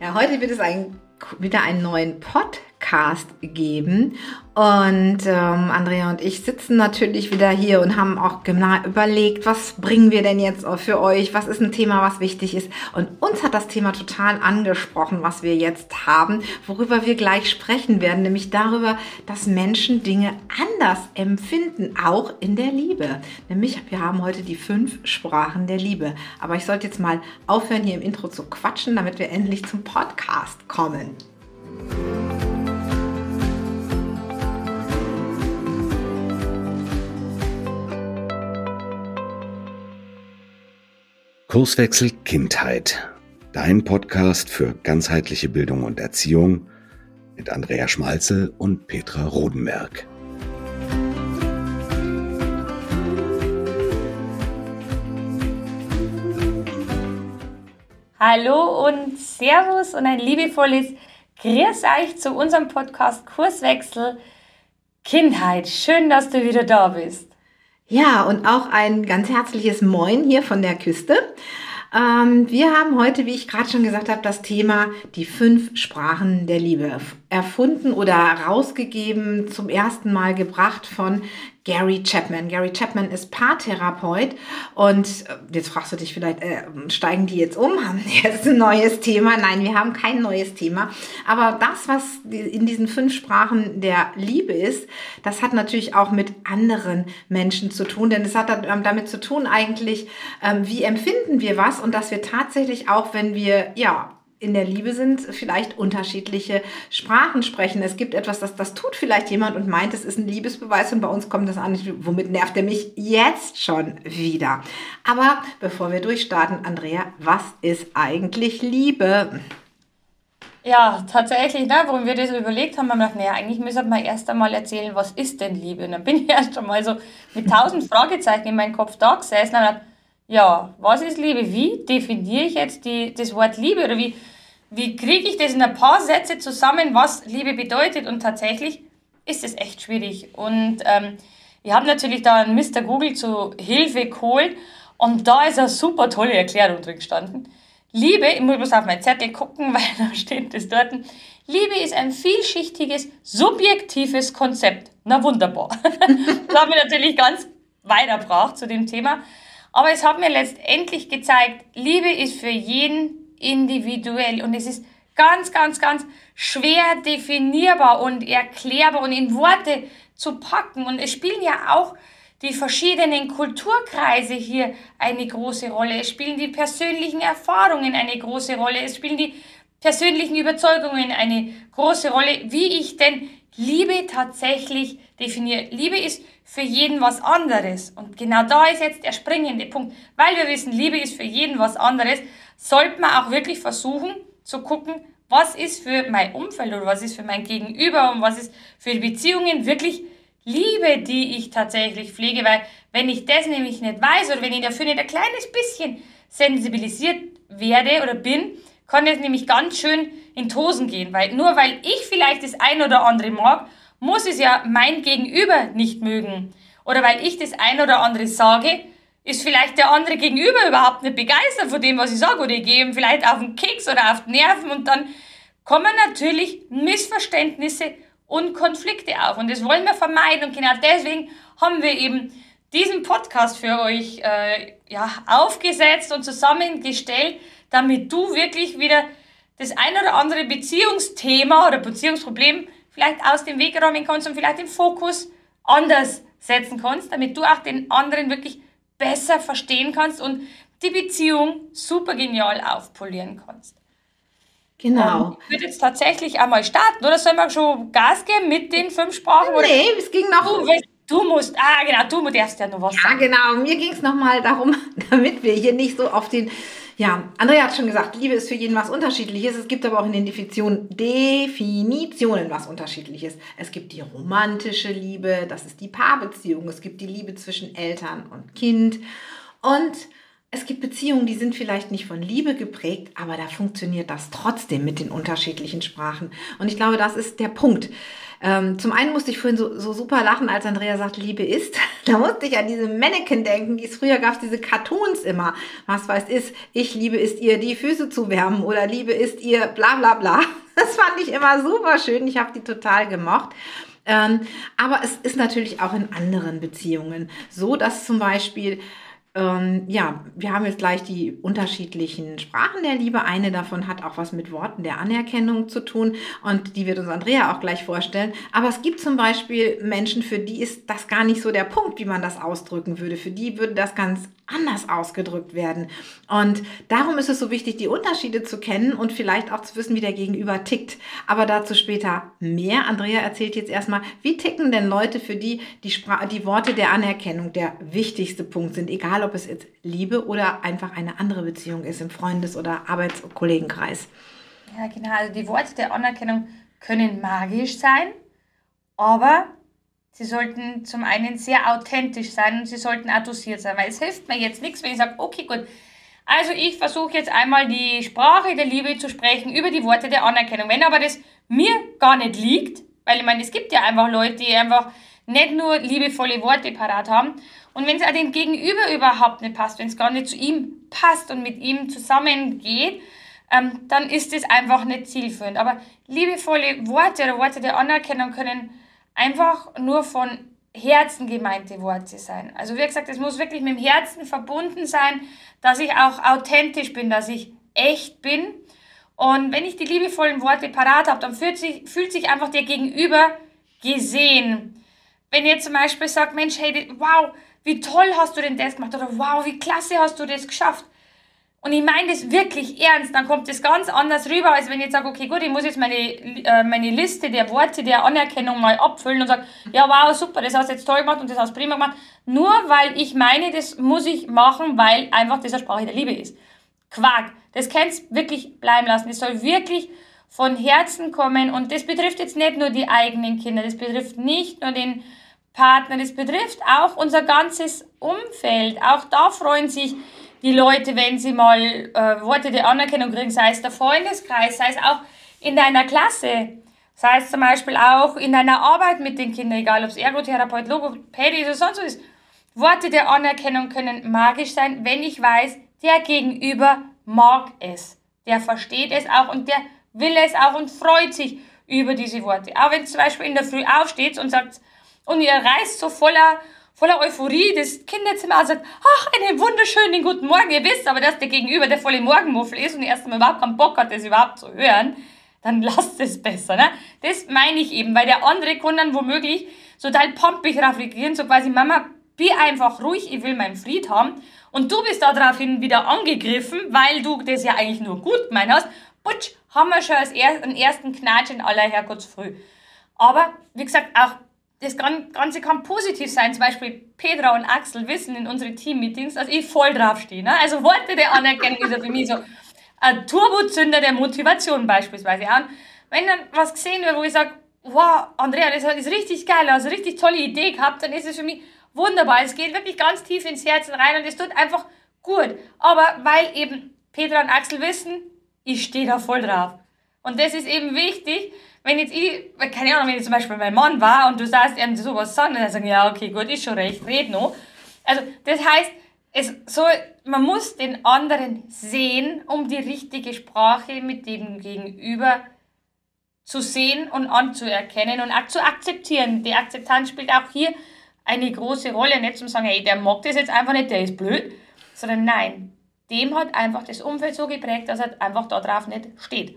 Ja, heute wird es ein, wieder einen neuen Podcast geben. Und ähm, Andrea und ich sitzen natürlich wieder hier und haben auch genau überlegt, was bringen wir denn jetzt für euch? Was ist ein Thema, was wichtig ist? Und uns hat das Thema total angesprochen, was wir jetzt haben, worüber wir gleich sprechen werden, nämlich darüber, dass Menschen Dinge anders empfinden, auch in der Liebe. Nämlich, wir haben heute die fünf Sprachen der Liebe. Aber ich sollte jetzt mal aufhören, hier im Intro zu quatschen, damit wir endlich zum Podcast kommen. Kurswechsel Kindheit. Dein Podcast für ganzheitliche Bildung und Erziehung mit Andrea Schmalzel und Petra Rodenberg. Hallo und Servus und ein liebevolles Grüß euch zu unserem Podcast Kurswechsel Kindheit. Schön, dass du wieder da bist. Ja, und auch ein ganz herzliches Moin hier von der Küste. Ähm, wir haben heute, wie ich gerade schon gesagt habe, das Thema die fünf Sprachen der Liebe erfunden oder rausgegeben, zum ersten Mal gebracht von Gary Chapman. Gary Chapman ist Paartherapeut und äh, jetzt fragst du dich vielleicht, äh, steigen die jetzt um? Haben die jetzt ein neues Thema? Nein, wir haben kein neues Thema. Aber das, was in diesen fünf Sprachen der Liebe ist, das hat natürlich auch mit anderen Menschen zu tun, denn es hat ähm, damit zu tun eigentlich, ähm, wie empfinden wir was und dass wir tatsächlich auch, wenn wir, ja, in der Liebe sind, vielleicht unterschiedliche Sprachen sprechen. Es gibt etwas, das, das tut vielleicht jemand und meint, es ist ein Liebesbeweis und bei uns kommt das an. Womit nervt er mich jetzt schon wieder? Aber bevor wir durchstarten, Andrea, was ist eigentlich Liebe? Ja, tatsächlich, ne, warum wir das überlegt haben, haben wir gedacht, naja, eigentlich müssen wir erst einmal erzählen, was ist denn Liebe? Und dann bin ich erst einmal so mit tausend Fragezeichen in meinem Kopf da gesessen und gedacht, ja, was ist Liebe? Wie definiere ich jetzt die, das Wort Liebe oder wie, wie kriege ich das in ein paar Sätze zusammen, was Liebe bedeutet? Und tatsächlich ist es echt schwierig. Und ähm, ich habe natürlich da einen Mr. Google zu Hilfe geholt und da ist eine super tolle Erklärung drin gestanden. Liebe, ich muss bloß auf meinen Zettel gucken, weil da steht das dort. Liebe ist ein vielschichtiges, subjektives Konzept. Na wunderbar. das haben wir natürlich ganz weitergebracht zu dem Thema. Aber es hat mir letztendlich gezeigt, Liebe ist für jeden individuell und es ist ganz, ganz, ganz schwer definierbar und erklärbar und in Worte zu packen. Und es spielen ja auch die verschiedenen Kulturkreise hier eine große Rolle. Es spielen die persönlichen Erfahrungen eine große Rolle. Es spielen die persönlichen Überzeugungen eine große Rolle, wie ich denn Liebe tatsächlich definiere. Liebe ist für jeden was anderes. Und genau da ist jetzt der springende Punkt. Weil wir wissen, Liebe ist für jeden was anderes, sollte man auch wirklich versuchen zu gucken, was ist für mein Umfeld oder was ist für mein Gegenüber und was ist für die Beziehungen wirklich Liebe, die ich tatsächlich pflege. Weil wenn ich das nämlich nicht weiß oder wenn ich dafür nicht ein kleines bisschen sensibilisiert werde oder bin, kann es nämlich ganz schön in Tosen gehen. Weil nur weil ich vielleicht das ein oder andere mag, muss es ja mein Gegenüber nicht mögen. Oder weil ich das ein oder andere sage, ist vielleicht der andere Gegenüber überhaupt nicht begeistert von dem, was ich sage. Oder ich gehe ihm vielleicht auf den Keks oder auf die Nerven und dann kommen natürlich Missverständnisse und Konflikte auf. Und das wollen wir vermeiden. Und genau deswegen haben wir eben diesen Podcast für euch äh, ja, aufgesetzt und zusammengestellt, damit du wirklich wieder das ein oder andere Beziehungsthema oder Beziehungsproblem vielleicht aus dem Weg räumen kannst und vielleicht den Fokus anders setzen kannst, damit du auch den anderen wirklich besser verstehen kannst und die Beziehung super genial aufpolieren kannst. Genau. Um, ich würde jetzt tatsächlich einmal starten, oder sollen wir schon Gas geben mit den fünf Sprachen? Nee, es ging noch. Du, du musst, ah genau, du darfst ja noch was ja, sagen. Genau. Mir ging es nochmal darum, damit wir hier nicht so auf den ja, Andrea hat schon gesagt, Liebe ist für jeden was Unterschiedliches. Es gibt aber auch in den Definitionen, Definitionen was Unterschiedliches. Es gibt die romantische Liebe, das ist die Paarbeziehung. Es gibt die Liebe zwischen Eltern und Kind. Und es gibt Beziehungen, die sind vielleicht nicht von Liebe geprägt, aber da funktioniert das trotzdem mit den unterschiedlichen Sprachen. Und ich glaube, das ist der Punkt. Ähm, zum einen musste ich vorhin so, so super lachen, als Andrea sagt, Liebe ist. Da musste ich an diese Mannequin denken, die es früher gab, diese Cartoons immer. Was weiß ist, ich liebe ist ihr die Füße zu wärmen oder Liebe ist ihr bla bla bla. Das fand ich immer super schön. Ich habe die total gemocht. Ähm, aber es ist natürlich auch in anderen Beziehungen so, dass zum Beispiel ähm, ja, wir haben jetzt gleich die unterschiedlichen Sprachen der Liebe. Eine davon hat auch was mit Worten der Anerkennung zu tun und die wird uns Andrea auch gleich vorstellen. Aber es gibt zum Beispiel Menschen, für die ist das gar nicht so der Punkt, wie man das ausdrücken würde. Für die würde das ganz anders ausgedrückt werden. Und darum ist es so wichtig, die Unterschiede zu kennen und vielleicht auch zu wissen, wie der Gegenüber tickt. Aber dazu später mehr. Andrea erzählt jetzt erstmal, wie ticken denn Leute, für die die, Spra die Worte der Anerkennung der wichtigste Punkt sind, egal ob es jetzt Liebe oder einfach eine andere Beziehung ist im Freundes- oder Arbeitskollegenkreis. Ja, genau. Also die Worte der Anerkennung können magisch sein, aber Sie sollten zum einen sehr authentisch sein und sie sollten auch sein, weil es hilft mir jetzt nichts, wenn ich sage, okay, gut, also ich versuche jetzt einmal die Sprache der Liebe zu sprechen über die Worte der Anerkennung. Wenn aber das mir gar nicht liegt, weil ich meine, es gibt ja einfach Leute, die einfach nicht nur liebevolle Worte parat haben und wenn es auch dem Gegenüber überhaupt nicht passt, wenn es gar nicht zu ihm passt und mit ihm zusammengeht, ähm, dann ist es einfach nicht zielführend. Aber liebevolle Worte oder Worte der Anerkennung können einfach nur von Herzen gemeinte Worte sein. Also wie gesagt, es muss wirklich mit dem Herzen verbunden sein, dass ich auch authentisch bin, dass ich echt bin. Und wenn ich die liebevollen Worte parat habe, dann fühlt sich, fühlt sich einfach der Gegenüber gesehen. Wenn ihr zum Beispiel sagt, Mensch, hey, wow, wie toll hast du denn das gemacht oder wow, wie klasse hast du das geschafft, und ich meine das wirklich ernst, dann kommt das ganz anders rüber, als wenn ich jetzt sage, okay, gut, ich muss jetzt meine, äh, meine Liste der Worte der Anerkennung mal abfüllen und sage, ja, wow, super, das hast du jetzt toll gemacht und das hast du prima gemacht. Nur weil ich meine, das muss ich machen, weil einfach das eine Sprache der Liebe ist. Quark. Das kannst wirklich bleiben lassen. Das soll wirklich von Herzen kommen und das betrifft jetzt nicht nur die eigenen Kinder, das betrifft nicht nur den Partner, das betrifft auch unser ganzes Umfeld. Auch da freuen sich die Leute, wenn sie mal äh, Worte der Anerkennung kriegen, sei es der Freundeskreis, sei es auch in deiner Klasse, sei es zum Beispiel auch in deiner Arbeit mit den Kindern, egal ob es Ergotherapeut, Logopädie oder sonst was ist. Worte der Anerkennung können magisch sein, wenn ich weiß, der Gegenüber mag es. Der versteht es auch und der will es auch und freut sich über diese Worte. Auch wenn zum Beispiel in der Früh aufsteht und sagt, und ihr reist so voller voller Euphorie das Kinderzimmer sagt, ach, einen wunderschönen guten Morgen. Ihr wisst aber, dass der Gegenüber der volle Morgenmuffel ist und erst einmal überhaupt keinen Bock hat, das überhaupt zu hören, dann lasst es besser. Ne? Das meine ich eben, weil der andere kann dann womöglich total pompig reagieren, so quasi, Mama, be einfach ruhig, ich will meinen Fried haben. Und du bist daraufhin wieder angegriffen, weil du das ja eigentlich nur gut gemeint hast. Putsch, haben wir schon als er einen ersten Knatsch in aller Herrgottsfrüh. Aber, wie gesagt, auch das Ganze kann positiv sein. Zum Beispiel Petra und Axel wissen in unseren Teammeetings, dass ich voll draufstehe. Ne? Also Worte der Anerkennung ist für mich so ein Turbozünder der Motivation beispielsweise. Und wenn dann was gesehen wird, wo ich sage, wow, Andrea, das ist richtig geil, also richtig tolle Idee gehabt, dann ist es für mich wunderbar. Es geht wirklich ganz tief ins Herzen rein und es tut einfach gut. Aber weil eben Petra und Axel wissen, ich stehe da voll drauf. Und das ist eben wichtig, wenn jetzt ich, keine Ahnung, wenn ich zum Beispiel mein Mann war und du sagst ihm sowas sagen, dann sagen, ja, okay, gut, ist schon recht, red noch. Also, das heißt, es soll, man muss den anderen sehen, um die richtige Sprache mit dem Gegenüber zu sehen und anzuerkennen und auch zu akzeptieren. Die Akzeptanz spielt auch hier eine große Rolle, nicht zum sagen, hey, der mag das jetzt einfach nicht, der ist blöd, sondern nein, dem hat einfach das Umfeld so geprägt, dass er einfach darauf nicht steht.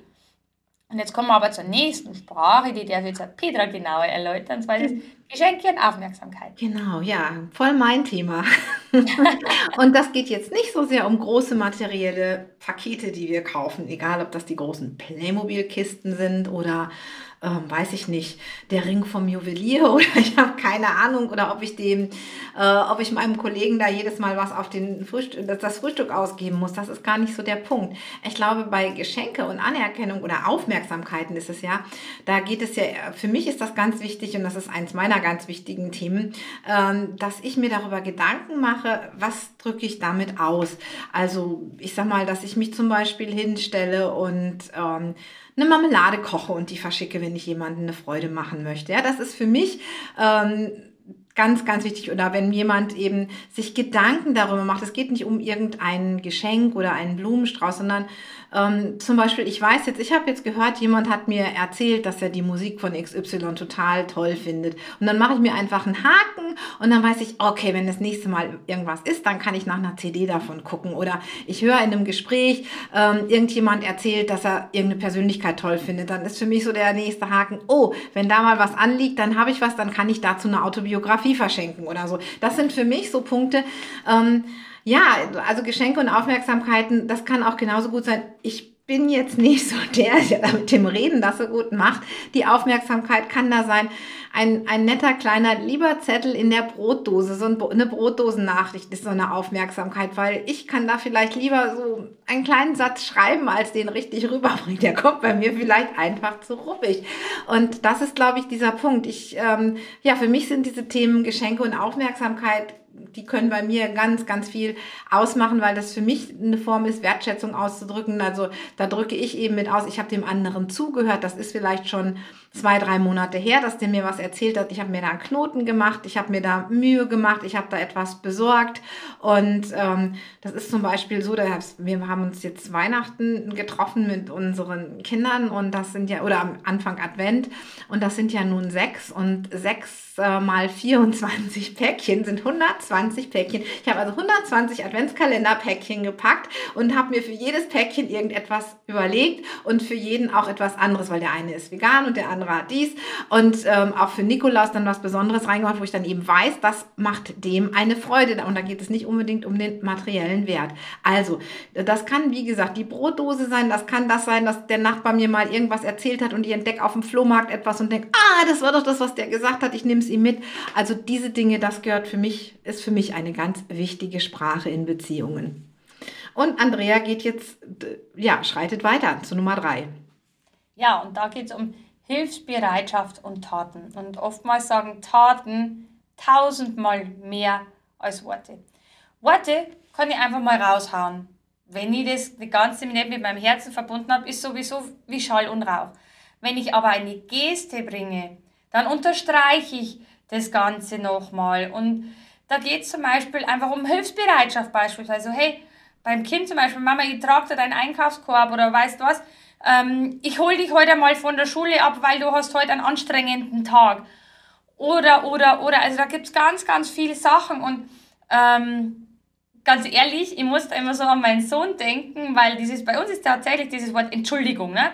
Und jetzt kommen wir aber zur nächsten Sprache, die darf jetzt Petra genauer erläutern, und zwar das Geschenke und Aufmerksamkeit. Genau, ja, voll mein Thema. und das geht jetzt nicht so sehr um große materielle Pakete, die wir kaufen, egal ob das die großen Playmobil-Kisten sind oder ähm, weiß ich nicht, der Ring vom Juwelier oder ich habe keine Ahnung oder ob ich dem, äh, ob ich meinem Kollegen da jedes Mal was auf den Frühstück, das Frühstück ausgeben muss. Das ist gar nicht so der Punkt. Ich glaube, bei Geschenke und Anerkennung oder Aufmerksamkeiten ist es ja, da geht es ja, für mich ist das ganz wichtig und das ist eins meiner ganz wichtigen Themen, ähm, dass ich mir darüber Gedanken mache, was drücke ich damit aus. Also ich sag mal, dass ich mich zum Beispiel hinstelle und ähm, eine Marmelade koche und die verschicke, wenn ich jemandem eine Freude machen möchte. Ja, das ist für mich ähm, ganz, ganz wichtig. Oder wenn jemand eben sich Gedanken darüber macht, es geht nicht um irgendein Geschenk oder einen Blumenstrauß, sondern ähm, zum Beispiel, ich weiß jetzt, ich habe jetzt gehört, jemand hat mir erzählt, dass er die Musik von XY total toll findet. Und dann mache ich mir einfach einen Haken und dann weiß ich, okay, wenn das nächste Mal irgendwas ist, dann kann ich nach einer CD davon gucken. Oder ich höre in einem Gespräch, ähm, irgendjemand erzählt, dass er irgendeine Persönlichkeit toll findet. Dann ist für mich so der nächste Haken, oh, wenn da mal was anliegt, dann habe ich was, dann kann ich dazu eine Autobiografie verschenken oder so. Das sind für mich so Punkte. Ähm, ja, also Geschenke und Aufmerksamkeiten, das kann auch genauso gut sein. Ich bin jetzt nicht so der, der mit dem Reden das so gut macht. Die Aufmerksamkeit kann da sein. Ein, ein netter kleiner lieber Zettel in der Brotdose, so eine Brotdosennachricht ist so eine Aufmerksamkeit, weil ich kann da vielleicht lieber so einen kleinen Satz schreiben, als den richtig rüberbringen. Der kommt bei mir vielleicht einfach zu ruppig. Und das ist, glaube ich, dieser Punkt. Ich, ähm, ja, für mich sind diese Themen Geschenke und Aufmerksamkeit die können bei mir ganz, ganz viel ausmachen, weil das für mich eine Form ist, Wertschätzung auszudrücken. Also da drücke ich eben mit aus, ich habe dem anderen zugehört. Das ist vielleicht schon zwei, drei Monate her, dass der mir was erzählt hat. Ich habe mir da einen Knoten gemacht, ich habe mir da Mühe gemacht, ich habe da etwas besorgt. Und ähm, das ist zum Beispiel so, dass wir haben uns jetzt Weihnachten getroffen mit unseren Kindern und das sind ja, oder am Anfang Advent und das sind ja nun sechs und sechs äh, mal 24 Päckchen sind 120 Päckchen. Ich habe also 120 Adventskalender-Päckchen gepackt und habe mir für jedes Päckchen irgendetwas überlegt und für jeden auch etwas anderes, weil der eine ist vegan und der andere andere hat dies. Und ähm, auch für Nikolaus dann was Besonderes reingemacht, wo ich dann eben weiß, das macht dem eine Freude. Und da geht es nicht unbedingt um den materiellen Wert. Also, das kann, wie gesagt, die Brotdose sein, das kann das sein, dass der Nachbar mir mal irgendwas erzählt hat und ich entdecke auf dem Flohmarkt etwas und denke, ah, das war doch das, was der gesagt hat, ich nehme es ihm mit. Also diese Dinge, das gehört für mich, ist für mich eine ganz wichtige Sprache in Beziehungen. Und Andrea geht jetzt, ja, schreitet weiter zu Nummer drei. Ja, und da geht es um Hilfsbereitschaft und Taten. Und oftmals sagen Taten tausendmal mehr als Worte. Worte kann ich einfach mal raushauen. Wenn ich das ganze nicht mit meinem Herzen verbunden habe, ist sowieso wie Schall und Rauch. Wenn ich aber eine Geste bringe, dann unterstreiche ich das Ganze nochmal. Und da geht es zum Beispiel einfach um Hilfsbereitschaft beispielsweise. Hey, beim Kind zum Beispiel, Mama, ich trage dir deinen Einkaufskorb oder weißt was, ähm, ich hole dich heute mal von der Schule ab, weil du hast heute einen anstrengenden Tag. Oder, oder, oder. Also da gibt es ganz, ganz viele Sachen. Und ähm, ganz ehrlich, ich muss da immer so an meinen Sohn denken, weil dieses, bei uns ist tatsächlich dieses Wort Entschuldigung. Ne?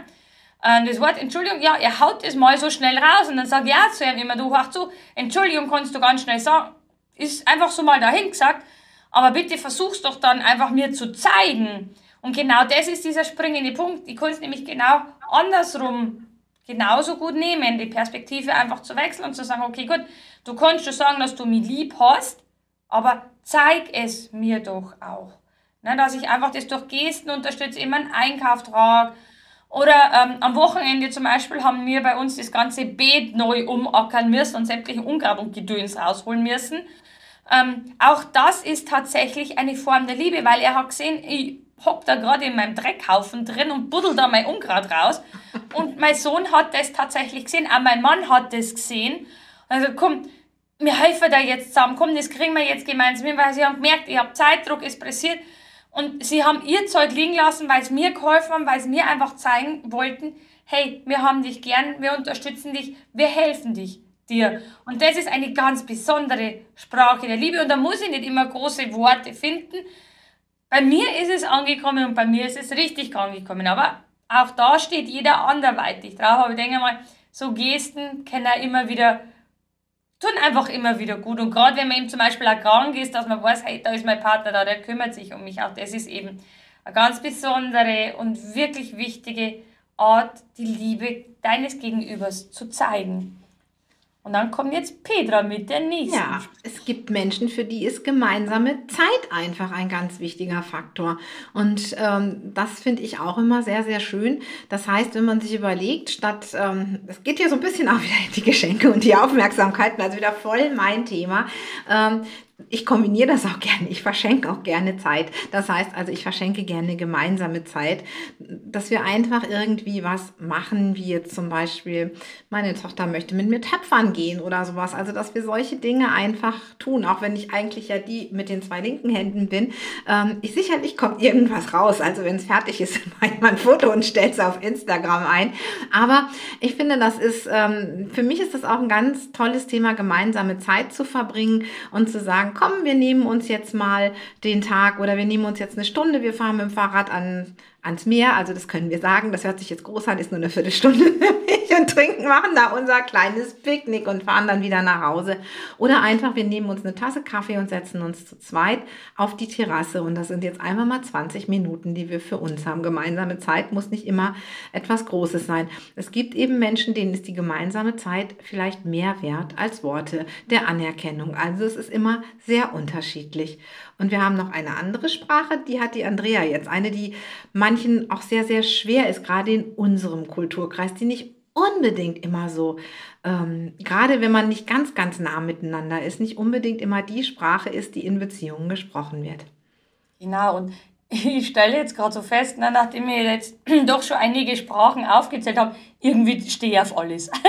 Ähm, das Wort Entschuldigung, ja, er haut es mal so schnell raus und dann ich ja zu ihm immer, du hör zu, Entschuldigung kannst du ganz schnell sagen. Ist einfach so mal dahin gesagt. Aber bitte versuch's doch dann einfach mir zu zeigen, und genau das ist dieser springende Punkt. Ich kann es nämlich genau andersrum genauso gut nehmen, die Perspektive einfach zu wechseln und zu sagen, okay, gut, du kannst schon sagen, dass du mich lieb hast, aber zeig es mir doch auch. Ne, dass ich einfach das durch Gesten unterstütze, immer einen Einkauf trage. Oder ähm, am Wochenende zum Beispiel haben wir bei uns das ganze Beet neu umackern müssen und sämtliche Unkraut Gedöns rausholen müssen. Ähm, auch das ist tatsächlich eine Form der Liebe, weil er hat gesehen, ich hock da gerade in meinem Dreckhaufen drin und buddel da mein Unkraut raus. Und mein Sohn hat das tatsächlich gesehen, auch mein Mann hat das gesehen. Also komm, wir helfen da jetzt zusammen, komm, das kriegen wir jetzt gemeinsam hin, weil sie haben gemerkt, ich habe Zeitdruck, es pressiert. Und sie haben ihr Zeug liegen lassen, weil es mir geholfen haben, weil sie mir einfach zeigen wollten, hey, wir haben dich gern, wir unterstützen dich, wir helfen dich dir. Und das ist eine ganz besondere Sprache der Liebe. Und da muss ich nicht immer große Worte finden, bei mir ist es angekommen und bei mir ist es richtig angekommen. Aber auch da steht jeder anderweitig drauf. Aber ich denke mal, so Gesten auch immer wieder, tun einfach immer wieder gut. Und gerade wenn man eben zum Beispiel auch krank ist, dass man weiß, hey, da ist mein Partner da, der kümmert sich um mich. Auch das ist eben eine ganz besondere und wirklich wichtige Art, die Liebe deines Gegenübers zu zeigen. Und dann kommt jetzt Petra mit der nächsten. Ja, es gibt Menschen, für die ist gemeinsame Zeit einfach ein ganz wichtiger Faktor. Und ähm, das finde ich auch immer sehr, sehr schön. Das heißt, wenn man sich überlegt, statt, ähm, es geht hier so ein bisschen auch wieder in die Geschenke und die Aufmerksamkeiten, also wieder voll mein Thema. Ähm, ich kombiniere das auch gerne. Ich verschenke auch gerne Zeit. Das heißt also, ich verschenke gerne gemeinsame Zeit, dass wir einfach irgendwie was machen, wie jetzt zum Beispiel, meine Tochter möchte mit mir töpfern gehen oder sowas. Also, dass wir solche Dinge einfach tun, auch wenn ich eigentlich ja die mit den zwei linken Händen bin. Ähm, ich sicherlich kommt irgendwas raus. Also, wenn es fertig ist, mache ich mal ein Foto und stelle es auf Instagram ein. Aber ich finde, das ist, ähm, für mich ist das auch ein ganz tolles Thema, gemeinsame Zeit zu verbringen und zu sagen, sagen, komm, wir nehmen uns jetzt mal den Tag oder wir nehmen uns jetzt eine Stunde, wir fahren mit dem Fahrrad an ans Meer. Also das können wir sagen. Das hört sich jetzt groß an, ist nur eine Viertelstunde und trinken, machen da unser kleines Picknick und fahren dann wieder nach Hause. Oder einfach, wir nehmen uns eine Tasse Kaffee und setzen uns zu zweit auf die Terrasse. Und das sind jetzt einfach mal 20 Minuten, die wir für uns haben. Gemeinsame Zeit muss nicht immer etwas Großes sein. Es gibt eben Menschen, denen ist die gemeinsame Zeit vielleicht mehr wert als Worte der Anerkennung. Also es ist immer sehr unterschiedlich. Und wir haben noch eine andere Sprache, die hat die Andrea jetzt. Eine, die manchen auch sehr, sehr schwer ist, gerade in unserem Kulturkreis, die nicht unbedingt immer so, ähm, gerade wenn man nicht ganz, ganz nah miteinander ist, nicht unbedingt immer die Sprache ist, die in Beziehungen gesprochen wird. Genau, und ich stelle jetzt gerade so fest, na, nachdem wir jetzt doch schon einige Sprachen aufgezählt haben, irgendwie stehe ich auf alles.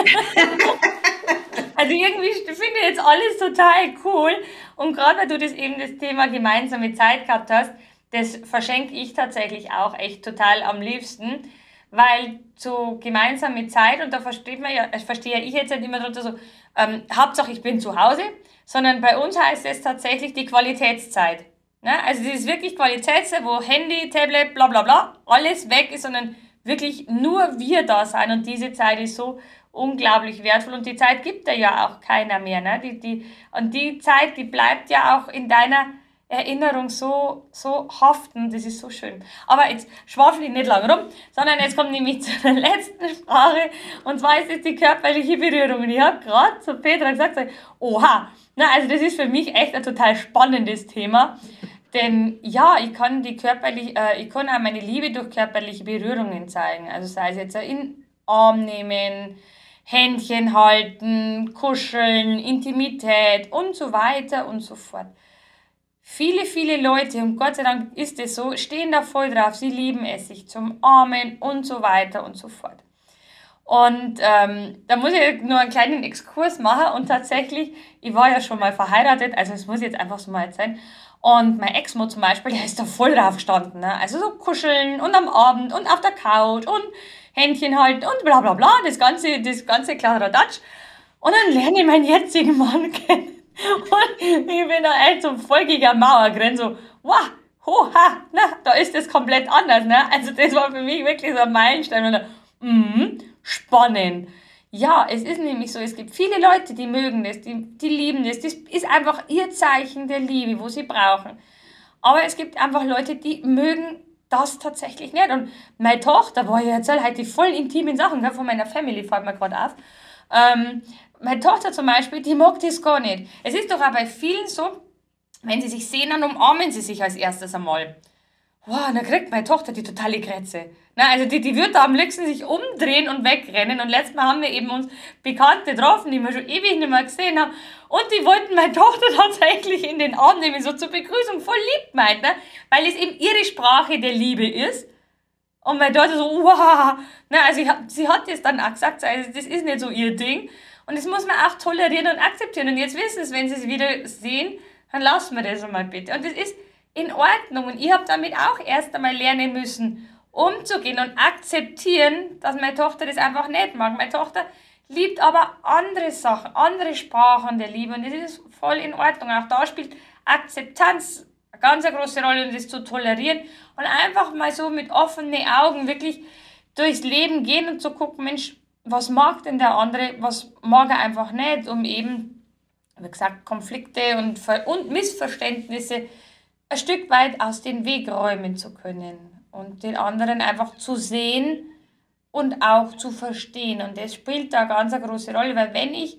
Also irgendwie finde ich jetzt alles total cool. Und gerade weil du das eben das Thema gemeinsame Zeit gehabt hast, das verschenke ich tatsächlich auch echt total am liebsten. Weil so gemeinsame Zeit, und da versteht man ja, verstehe ich jetzt nicht immer drunter so, ähm, Hauptsache ich bin zu Hause, sondern bei uns heißt es tatsächlich die Qualitätszeit. Ne? Also das ist wirklich Qualitätszeit, wo Handy, Tablet, bla bla bla, alles weg ist, sondern wirklich nur wir da sein. Und diese Zeit ist so unglaublich wertvoll und die Zeit gibt da ja auch keiner mehr. Ne? Die, die, und die Zeit, die bleibt ja auch in deiner Erinnerung so, so haften, das ist so schön. Aber jetzt schwafel ich nicht lange rum, sondern jetzt kommt nämlich zu der letzten Sprache und zwar ist es die körperliche Berührung. Und ich habe gerade zu Petra gesagt, oha, na, also das ist für mich echt ein total spannendes Thema. Denn ja, ich kann die körperlich, äh, ich kann auch meine Liebe durch körperliche Berührungen zeigen. Also sei es jetzt in Arm nehmen, Händchen halten, kuscheln, Intimität und so weiter und so fort. Viele, viele Leute, und Gott sei Dank ist es so, stehen da voll drauf, sie lieben es, sich zum Armen und so weiter und so fort. Und ähm, da muss ich nur einen kleinen Exkurs machen und tatsächlich, ich war ja schon mal verheiratet, also es muss jetzt einfach so mal sein. Und mein Ex-Mo zum Beispiel, der ist da voll drauf gestanden. Ne? Also so kuscheln und am Abend und auf der Couch und Händchen halten und bla bla bla, das ganze, das ganze Kladderadatsch. Und dann lerne ich meinen jetzigen Mann kennen. Und ich bin da echt so voll gegen Mauer gerannt, so, wow, hoha, na, da ist das komplett anders, ne? Also das war für mich wirklich so ein Meilenstein. Und dann, mm, spannend. Ja, es ist nämlich so, es gibt viele Leute, die mögen das, die, die lieben das. Das ist einfach ihr Zeichen der Liebe, wo sie brauchen. Aber es gibt einfach Leute, die mögen das tatsächlich nicht. Und meine Tochter, war ja jetzt halt die voll intimen Sachen von meiner Family, fällt mir gerade auf. Ähm, meine Tochter zum Beispiel, die mag das gar nicht. Es ist doch auch bei vielen so, wenn sie sich sehen, dann umarmen sie sich als erstes einmal wow, dann kriegt meine Tochter die totale Krätze. Na, also die, die wird da am liebsten sich umdrehen und wegrennen. Und letztes Mal haben wir eben uns Bekannte getroffen, die wir schon ewig nicht mehr gesehen haben. Und die wollten meine Tochter tatsächlich in den Arm nehmen, so zur Begrüßung, voll lieb meint, ne? weil es eben ihre Sprache der Liebe ist. Und meine Tochter so, wow. Na, also ich, sie hat das dann auch gesagt, also das ist nicht so ihr Ding. Und das muss man auch tolerieren und akzeptieren. Und jetzt wissen es, wenn sie es wieder sehen, dann lassen wir das einmal bitte. Und das ist in Ordnung. Und ich habe damit auch erst einmal lernen müssen, umzugehen und akzeptieren, dass meine Tochter das einfach nicht mag. Meine Tochter liebt aber andere Sachen, andere Sprachen der Liebe und das ist voll in Ordnung. Auch da spielt Akzeptanz eine ganz große Rolle und das zu tolerieren und einfach mal so mit offenen Augen wirklich durchs Leben gehen und zu gucken, Mensch, was mag denn der andere, was mag er einfach nicht, um eben, wie gesagt, Konflikte und, und Missverständnisse ein Stück weit aus dem Weg räumen zu können und den anderen einfach zu sehen, und auch zu verstehen. Und das spielt da ganz eine große Rolle, weil wenn ich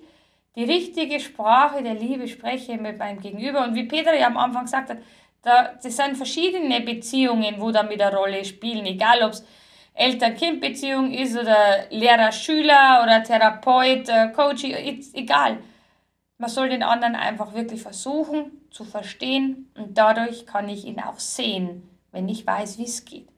die richtige Sprache der Liebe spreche mit meinem Gegenüber und wie Peter ja am Anfang gesagt hat, da, das sind verschiedene Beziehungen, wo da mit eine Rolle spielen, egal ob es Eltern-Kind-Beziehung ist oder Lehrer-Schüler oder Therapeut, äh, Coach, egal. Man soll den anderen einfach wirklich versuchen zu verstehen und dadurch kann ich ihn auch sehen, wenn ich weiß, wie es geht.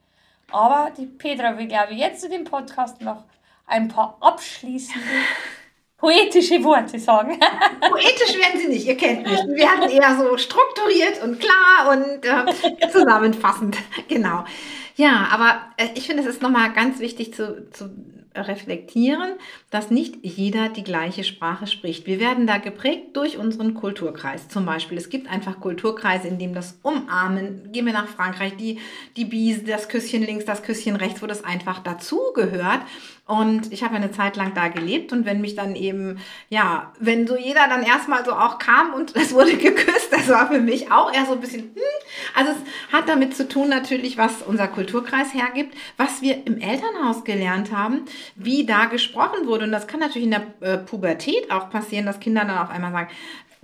Aber die Petra will, glaube ich, jetzt zu dem Podcast noch ein paar abschließende poetische Worte sagen. Poetisch werden sie nicht, ihr kennt mich. Wir werden eher so strukturiert und klar und äh, zusammenfassend. Genau. Ja, aber äh, ich finde, es ist nochmal ganz wichtig zu, zu reflektieren, dass nicht jeder die gleiche Sprache spricht. Wir werden da geprägt durch unseren Kulturkreis. Zum Beispiel, es gibt einfach Kulturkreise, in dem das Umarmen, gehen wir nach Frankreich, die, die Biese, das Küsschen links, das Küsschen rechts, wo das einfach dazugehört. Und ich habe eine Zeit lang da gelebt und wenn mich dann eben, ja, wenn so jeder dann erstmal so auch kam und es wurde geküsst, das war für mich auch eher so ein bisschen, hm. Also es hat damit zu tun natürlich, was unser Kulturkreis hergibt, was wir im Elternhaus gelernt haben, wie da gesprochen wurde. Und das kann natürlich in der äh, Pubertät auch passieren, dass Kinder dann auf einmal sagen,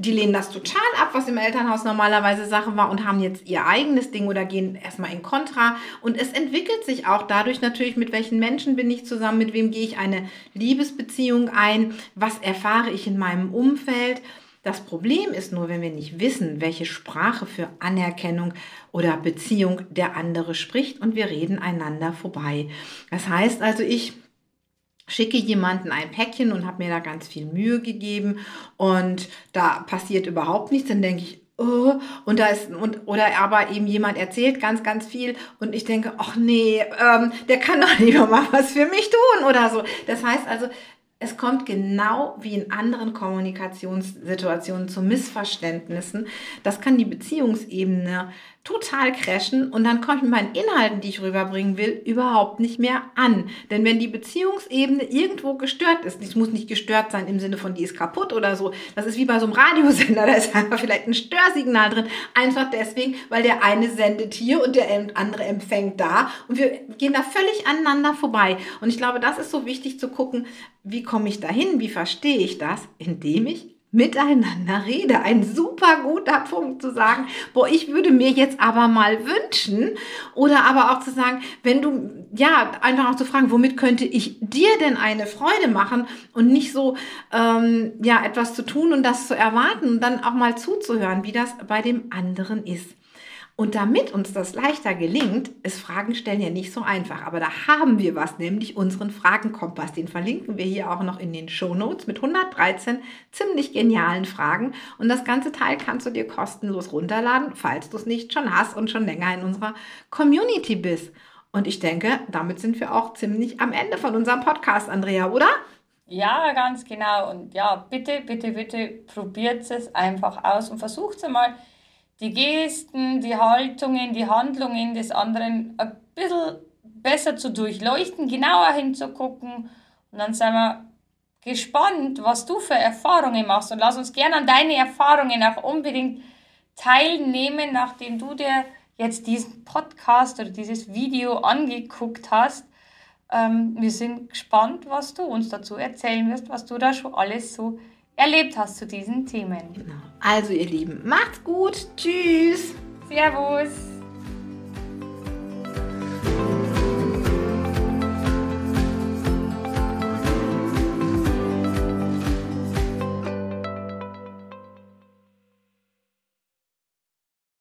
die lehnen das total ab, was im Elternhaus normalerweise Sache war und haben jetzt ihr eigenes Ding oder gehen erstmal in Kontra. Und es entwickelt sich auch dadurch natürlich, mit welchen Menschen bin ich zusammen, mit wem gehe ich eine Liebesbeziehung ein, was erfahre ich in meinem Umfeld. Das Problem ist nur, wenn wir nicht wissen, welche Sprache für Anerkennung oder Beziehung der andere spricht und wir reden einander vorbei. Das heißt also, ich schicke jemanden ein Päckchen und habe mir da ganz viel Mühe gegeben und da passiert überhaupt nichts, dann denke ich, oh, und da ist, und, oder aber eben jemand erzählt ganz, ganz viel und ich denke, ach nee, ähm, der kann doch lieber mal was für mich tun oder so. Das heißt also, es kommt genau wie in anderen Kommunikationssituationen zu Missverständnissen. Das kann die Beziehungsebene total crashen und dann komme ich mit meinen Inhalten, die ich rüberbringen will, überhaupt nicht mehr an. Denn wenn die Beziehungsebene irgendwo gestört ist, es muss nicht gestört sein im Sinne von, die ist kaputt oder so, das ist wie bei so einem Radiosender, da ist einfach vielleicht ein Störsignal drin, einfach deswegen, weil der eine sendet hier und der andere empfängt da und wir gehen da völlig aneinander vorbei. Und ich glaube, das ist so wichtig zu gucken, wie komme ich dahin, wie verstehe ich das, indem ich miteinander rede. Ein super guter Punkt zu sagen, boah, ich würde mir jetzt aber mal wünschen. Oder aber auch zu sagen, wenn du, ja, einfach auch zu fragen, womit könnte ich dir denn eine Freude machen und nicht so, ähm, ja, etwas zu tun und das zu erwarten und dann auch mal zuzuhören, wie das bei dem anderen ist. Und damit uns das leichter gelingt, ist Fragen stellen ja nicht so einfach. Aber da haben wir was, nämlich unseren Fragenkompass. Den verlinken wir hier auch noch in den Show Notes mit 113 ziemlich genialen Fragen. Und das ganze Teil kannst du dir kostenlos runterladen, falls du es nicht schon hast und schon länger in unserer Community bist. Und ich denke, damit sind wir auch ziemlich am Ende von unserem Podcast, Andrea, oder? Ja, ganz genau. Und ja, bitte, bitte, bitte probiert es einfach aus und versucht es mal die Gesten, die Haltungen, die Handlungen des anderen ein bisschen besser zu durchleuchten, genauer hinzugucken. Und dann sind wir gespannt, was du für Erfahrungen machst. Und lass uns gerne an deine Erfahrungen auch unbedingt teilnehmen, nachdem du dir jetzt diesen Podcast oder dieses Video angeguckt hast. Ähm, wir sind gespannt, was du uns dazu erzählen wirst, was du da schon alles so erlebt hast zu diesen Themen. Genau. Also ihr Lieben, macht's gut. Tschüss. Servus.